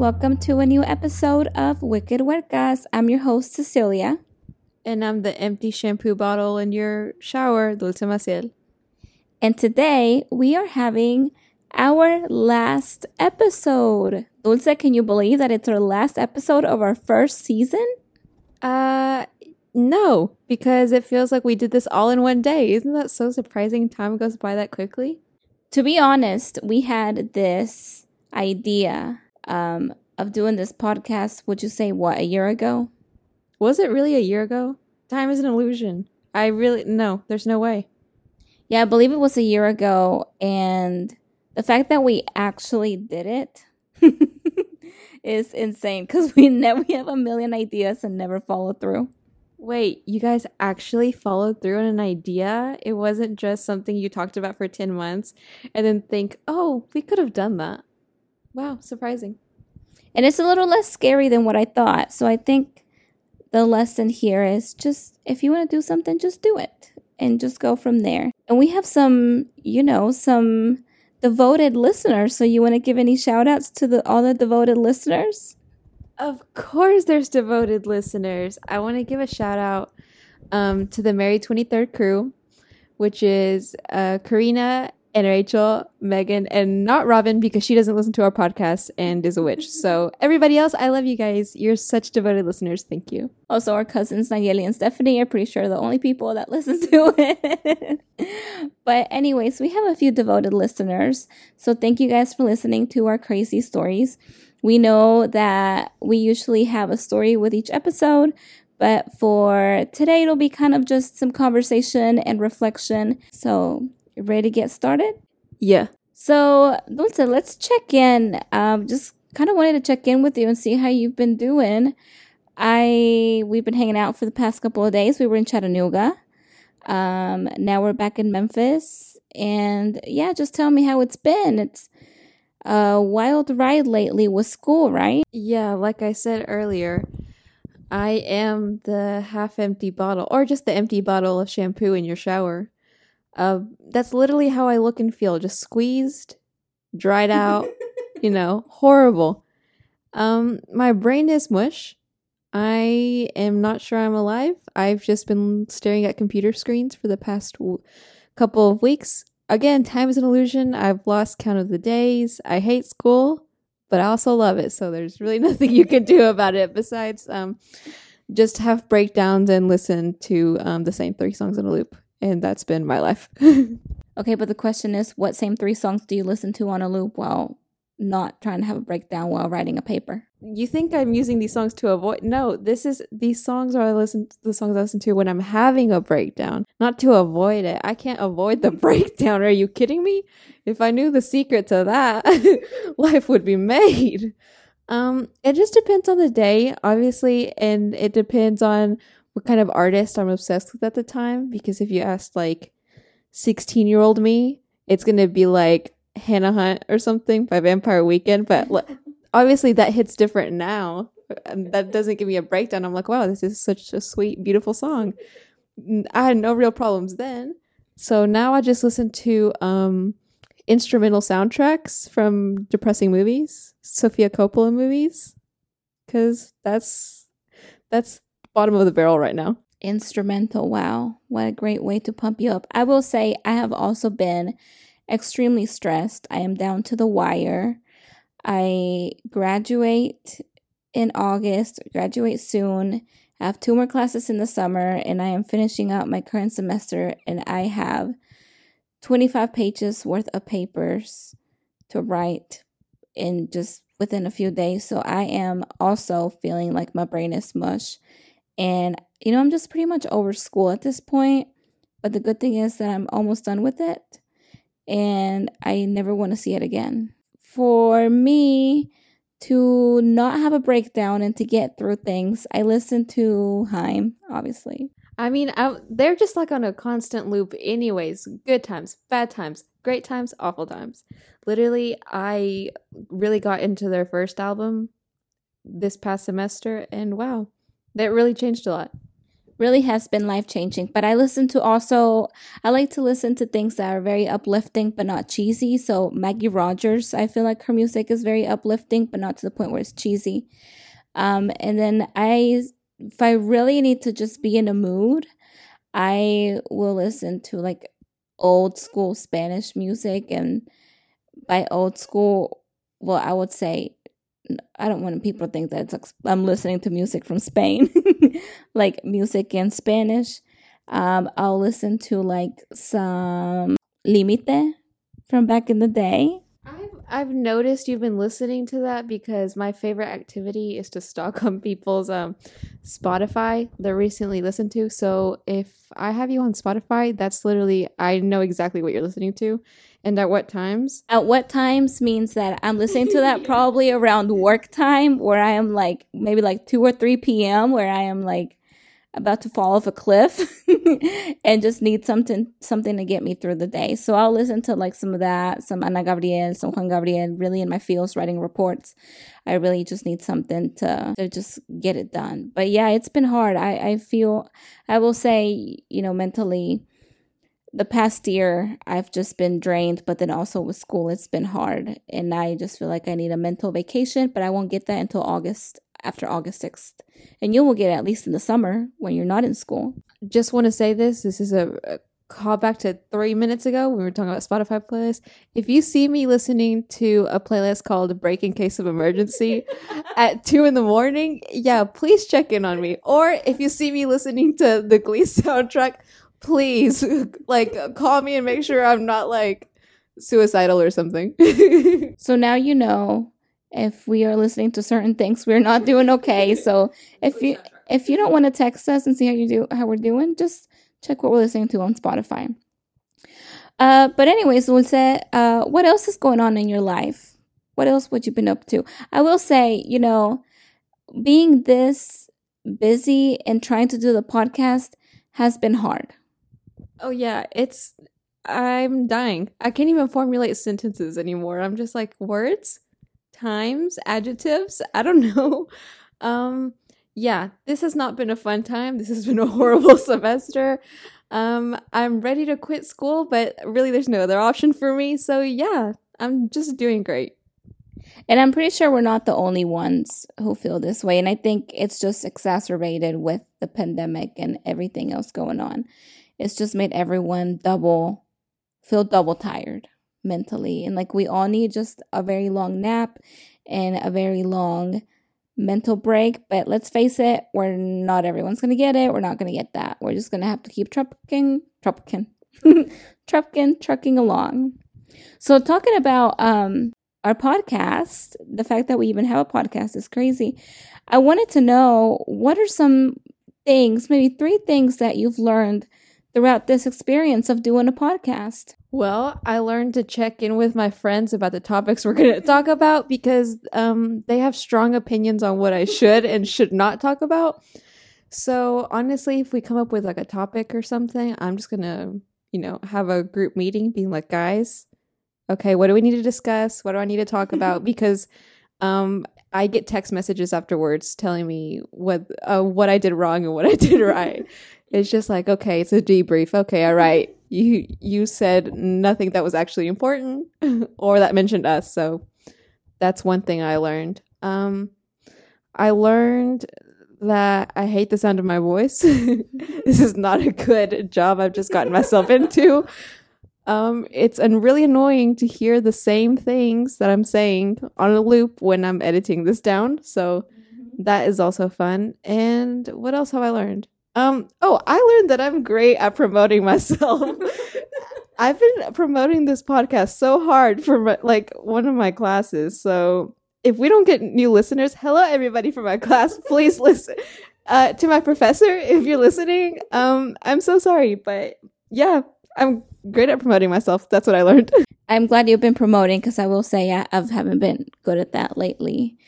welcome to a new episode of Wicked Huercas. I'm your host, Cecilia. And I'm the empty shampoo bottle in your shower, Dulce Maciel. And today we are having our last episode. Dulce, can you believe that it's our last episode of our first season? Uh, no, because it feels like we did this all in one day. Isn't that so surprising? Time goes by that quickly. To be honest, we had this idea um, of doing this podcast, would you say, what, a year ago? Was it really a year ago? Time is an illusion. I really, no, there's no way. Yeah, I believe it was a year ago. And the fact that we actually did it is insane because we never we have a million ideas and never follow through. Wait, you guys actually followed through on an idea? It wasn't just something you talked about for 10 months and then think, oh, we could have done that. Wow, surprising. And it's a little less scary than what I thought. So I think the lesson here is just if you want to do something, just do it and just go from there. And we have some, you know, some devoted listeners. So you want to give any shout outs to the all the devoted listeners? Of course, there's devoted listeners. I want to give a shout out um, to the Mary 23rd crew, which is uh, Karina and Rachel, Megan, and not Robin because she doesn't listen to our podcast and is a witch. So, everybody else, I love you guys. You're such devoted listeners. Thank you. Also, our cousins, Nayeli and Stephanie, are pretty sure the only people that listen to it. but, anyways, we have a few devoted listeners. So, thank you guys for listening to our crazy stories. We know that we usually have a story with each episode, but for today, it'll be kind of just some conversation and reflection. So, ready to get started? Yeah. So, Dulce, let's check in. Um, just kind of wanted to check in with you and see how you've been doing. I we've been hanging out for the past couple of days. We were in Chattanooga. Um, now we're back in Memphis, and yeah, just tell me how it's been. It's a wild ride lately with school, right? Yeah, like I said earlier, I am the half empty bottle, or just the empty bottle of shampoo in your shower. Uh, that's literally how I look and feel just squeezed, dried out, you know, horrible. Um, my brain is mush. I am not sure I'm alive. I've just been staring at computer screens for the past w- couple of weeks again, time is an illusion. I've lost count of the days. I hate school, but I also love it. So there's really nothing you can do about it besides um, just have breakdowns and listen to um, the same three songs in a loop. And that's been my life. okay, but the question is what same three songs do you listen to on a loop while not trying to have a breakdown while writing a paper. You think I'm using these songs to avoid? No, this is these songs are I listen the songs I listen to when I'm having a breakdown, not to avoid it. I can't avoid the breakdown. Are you kidding me? If I knew the secret to that, life would be made. Um, it just depends on the day, obviously, and it depends on what kind of artist I'm obsessed with at the time. Because if you asked like 16 year old me, it's gonna be like Hannah Hunt or something by Vampire Weekend, but obviously that hits different now. That doesn't give me a breakdown. I'm like, wow, this is such a sweet, beautiful song. I had no real problems then. So now I just listen to um, instrumental soundtracks from depressing movies, Sofia Coppola movies, because that's that's bottom of the barrel right now. Instrumental, wow, what a great way to pump you up. I will say I have also been extremely stressed. I am down to the wire. I graduate in August, graduate soon. I have two more classes in the summer, and I am finishing out my current semester, and I have 25 pages worth of papers to write in just within a few days. So I am also feeling like my brain is mush. And, you know, I'm just pretty much over school at this point. But the good thing is that I'm almost done with it and I never want to see it again. For me to not have a breakdown and to get through things, I listen to Haim, obviously. I mean, I, they're just like on a constant loop, anyways. Good times, bad times, great times, awful times. Literally, I really got into their first album this past semester, and wow, that really changed a lot. really has been life changing. But I listen to also, I like to listen to things that are very uplifting but not cheesy. So Maggie Rogers, I feel like her music is very uplifting but not to the point where it's cheesy. Um, and then I, if I really need to just be in a mood, I will listen to like old school Spanish music. And by old school, well, I would say I don't want people to think that I'm listening to music from Spain, like music in Spanish. Um, I'll listen to like some Limite from back in the day. I've noticed you've been listening to that because my favorite activity is to stalk on people's um Spotify they're recently listened to. So if I have you on Spotify, that's literally I know exactly what you're listening to. And at what times? At what times means that I'm listening to that probably around work time where I am like maybe like 2 or 3 p.m. where I am like about to fall off a cliff and just need something something to get me through the day. So I'll listen to like some of that, some Ana Gabriel, some Juan Gabriel, really in my fields writing reports. I really just need something to to just get it done. But yeah, it's been hard. I, I feel I will say, you know, mentally the past year I've just been drained, but then also with school it's been hard. And I just feel like I need a mental vacation, but I won't get that until August after August 6th. And you will get it at least in the summer when you're not in school. Just want to say this. This is a, a call back to three minutes ago when we were talking about Spotify playlists. If you see me listening to a playlist called Break in Case of Emergency at two in the morning, yeah, please check in on me. Or if you see me listening to the Glee soundtrack, please like call me and make sure I'm not like suicidal or something. so now you know if we are listening to certain things we're not doing okay. So if you if you don't want to text us and see how you do how we're doing just check what we're listening to on spotify. Uh but anyways dulce uh what else is going on in your life? What else would you been up to? I will say you know being this busy and trying to do the podcast has been hard. Oh yeah it's i'm dying. I can't even formulate sentences anymore. I'm just like words times, adjectives. I don't know. Um, yeah, this has not been a fun time. This has been a horrible semester. Um, I'm ready to quit school, but really there's no other option for me. So yeah, I'm just doing great. And I'm pretty sure we're not the only ones who feel this way. And I think it's just exacerbated with the pandemic and everything else going on. It's just made everyone double feel double tired mentally. And like we all need just a very long nap and a very long mental break. But let's face it, we're not everyone's gonna get it. We're not gonna get that. We're just gonna have to keep trucking, trucking, trucking, trucking along. So talking about um our podcast, the fact that we even have a podcast is crazy. I wanted to know what are some things, maybe three things that you've learned throughout this experience of doing a podcast. Well, I learned to check in with my friends about the topics we're going to talk about because um, they have strong opinions on what I should and should not talk about. So, honestly, if we come up with like a topic or something, I'm just going to, you know, have a group meeting being like, guys, okay, what do we need to discuss? What do I need to talk about? Because um, I get text messages afterwards telling me what uh, what I did wrong and what I did right. it's just like, okay, it's a debrief. Okay, all right you you said nothing that was actually important or that mentioned us. So that's one thing I learned. Um, I learned that I hate the sound of my voice. this is not a good job I've just gotten myself into. Um, it's and really annoying to hear the same things that I'm saying on a loop when I'm editing this down. So that is also fun. And what else have I learned? Um, oh, I learned that I'm great at promoting myself. I've been promoting this podcast so hard for my, like one of my classes. So if we don't get new listeners, hello everybody from my class, please listen. Uh, to my professor, if you're listening, um, I'm so sorry, but yeah, I'm great at promoting myself. That's what I learned. I'm glad you've been promoting because I will say I, I haven't been good at that lately.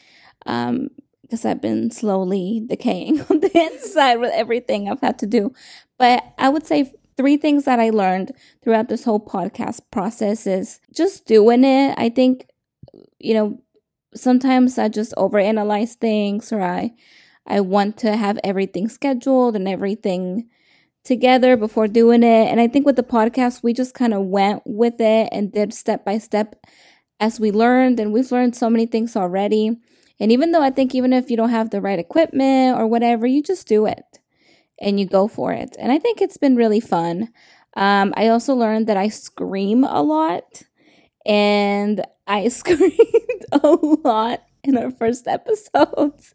Um, because I've been slowly decaying on the inside with everything I've had to do. But I would say three things that I learned throughout this whole podcast process is just doing it. I think, you know, sometimes I just overanalyze things or I I want to have everything scheduled and everything together before doing it. And I think with the podcast, we just kind of went with it and did step by step as we learned. And we've learned so many things already. And even though I think even if you don't have the right equipment or whatever, you just do it and you go for it. And I think it's been really fun. Um, I also learned that I scream a lot and I screamed a lot in our first episodes.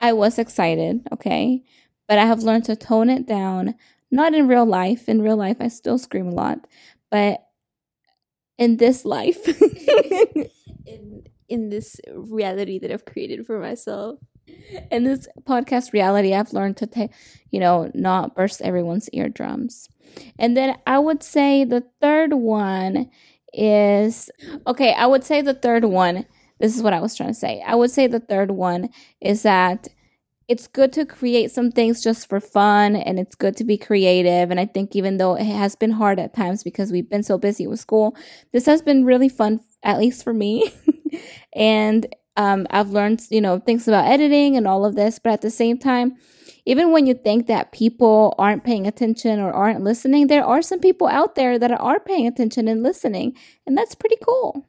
I was excited, okay? But I have learned to tone it down. Not in real life. In real life, I still scream a lot. But in this life, in in this reality that I've created for myself. In this podcast reality, I've learned to take, you know, not burst everyone's eardrums. And then I would say the third one is okay, I would say the third one, this is what I was trying to say. I would say the third one is that it's good to create some things just for fun and it's good to be creative. And I think even though it has been hard at times because we've been so busy with school, this has been really fun, at least for me. and um, I've learned, you know, things about editing and all of this. But at the same time, even when you think that people aren't paying attention or aren't listening, there are some people out there that are paying attention and listening. And that's pretty cool.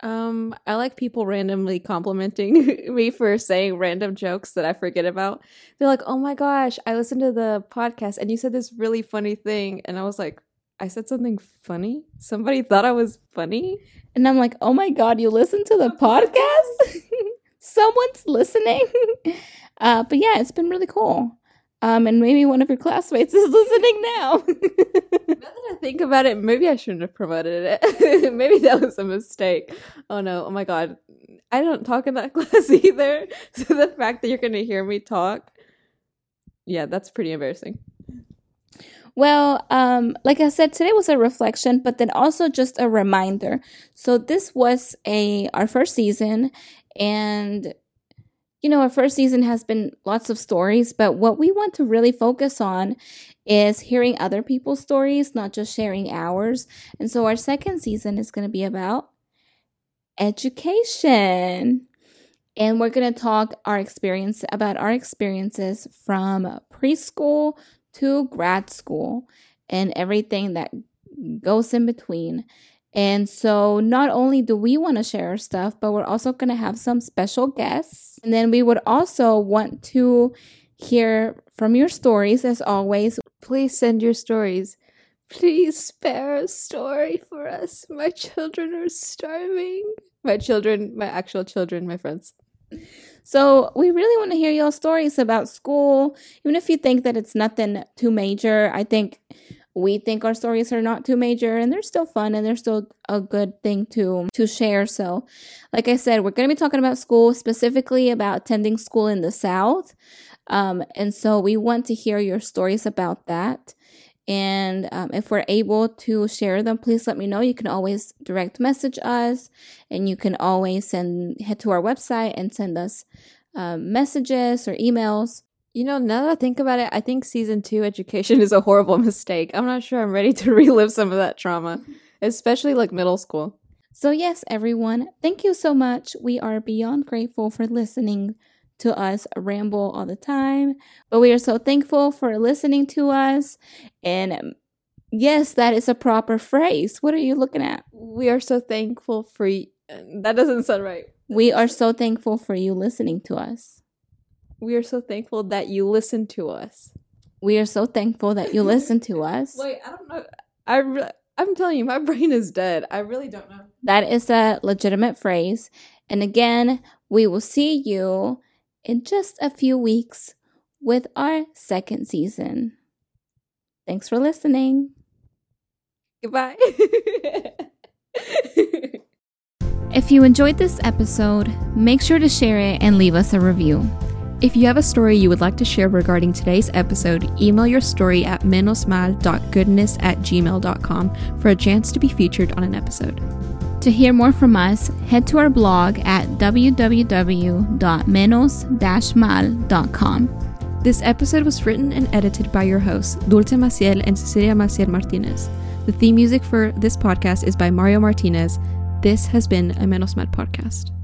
Um, I like people randomly complimenting me for saying random jokes that I forget about. They're like, "Oh my gosh, I listened to the podcast and you said this really funny thing." And I was like, "I said something funny? Somebody thought I was funny?" And I'm like, "Oh my god, you listened to the podcast? Someone's listening." uh, but yeah, it's been really cool. Um, and maybe one of your classmates is listening now. now that I think about it, maybe I shouldn't have promoted it. maybe that was a mistake. Oh no, oh my god. I don't talk in that class either. So the fact that you're gonna hear me talk, yeah, that's pretty embarrassing. Well, um, like I said, today was a reflection, but then also just a reminder. So this was a our first season, and you know, our first season has been lots of stories, but what we want to really focus on is hearing other people's stories, not just sharing ours. And so our second season is going to be about education. And we're going to talk our experience about our experiences from preschool to grad school and everything that goes in between. And so not only do we want to share our stuff, but we're also going to have some special guests. And then we would also want to hear from your stories as always. Please send your stories. Please spare a story for us. My children are starving. My children, my actual children, my friends. So we really want to hear your stories about school, even if you think that it's nothing too major. I think we think our stories are not too major and they're still fun and they're still a good thing to to share. So like i said we're going to be talking about school specifically about attending school in the south. Um, and so we want to hear your stories about that. And um, if we're able to share them please let me know. You can always direct message us and you can always send head to our website and send us um, messages or emails you know, now that I think about it, I think season two education is a horrible mistake. I'm not sure I'm ready to relive some of that trauma, especially like middle school. So, yes, everyone, thank you so much. We are beyond grateful for listening to us ramble all the time, but we are so thankful for listening to us. And um, yes, that is a proper phrase. What are you looking at? We are so thankful for you. That doesn't sound right. We are so thankful for you listening to us. We are so thankful that you listen to us. We are so thankful that you listen to us. Wait, I don't know. I re- I'm telling you, my brain is dead. I really don't know. That is a legitimate phrase. And again, we will see you in just a few weeks with our second season. Thanks for listening. Goodbye. if you enjoyed this episode, make sure to share it and leave us a review. If you have a story you would like to share regarding today's episode, email your story at menosmal.goodness at gmail.com for a chance to be featured on an episode. To hear more from us, head to our blog at www.menos-mal.com. This episode was written and edited by your hosts, Dulce Maciel and Cecilia Maciel Martinez. The theme music for this podcast is by Mario Martinez. This has been a Menos Mal podcast.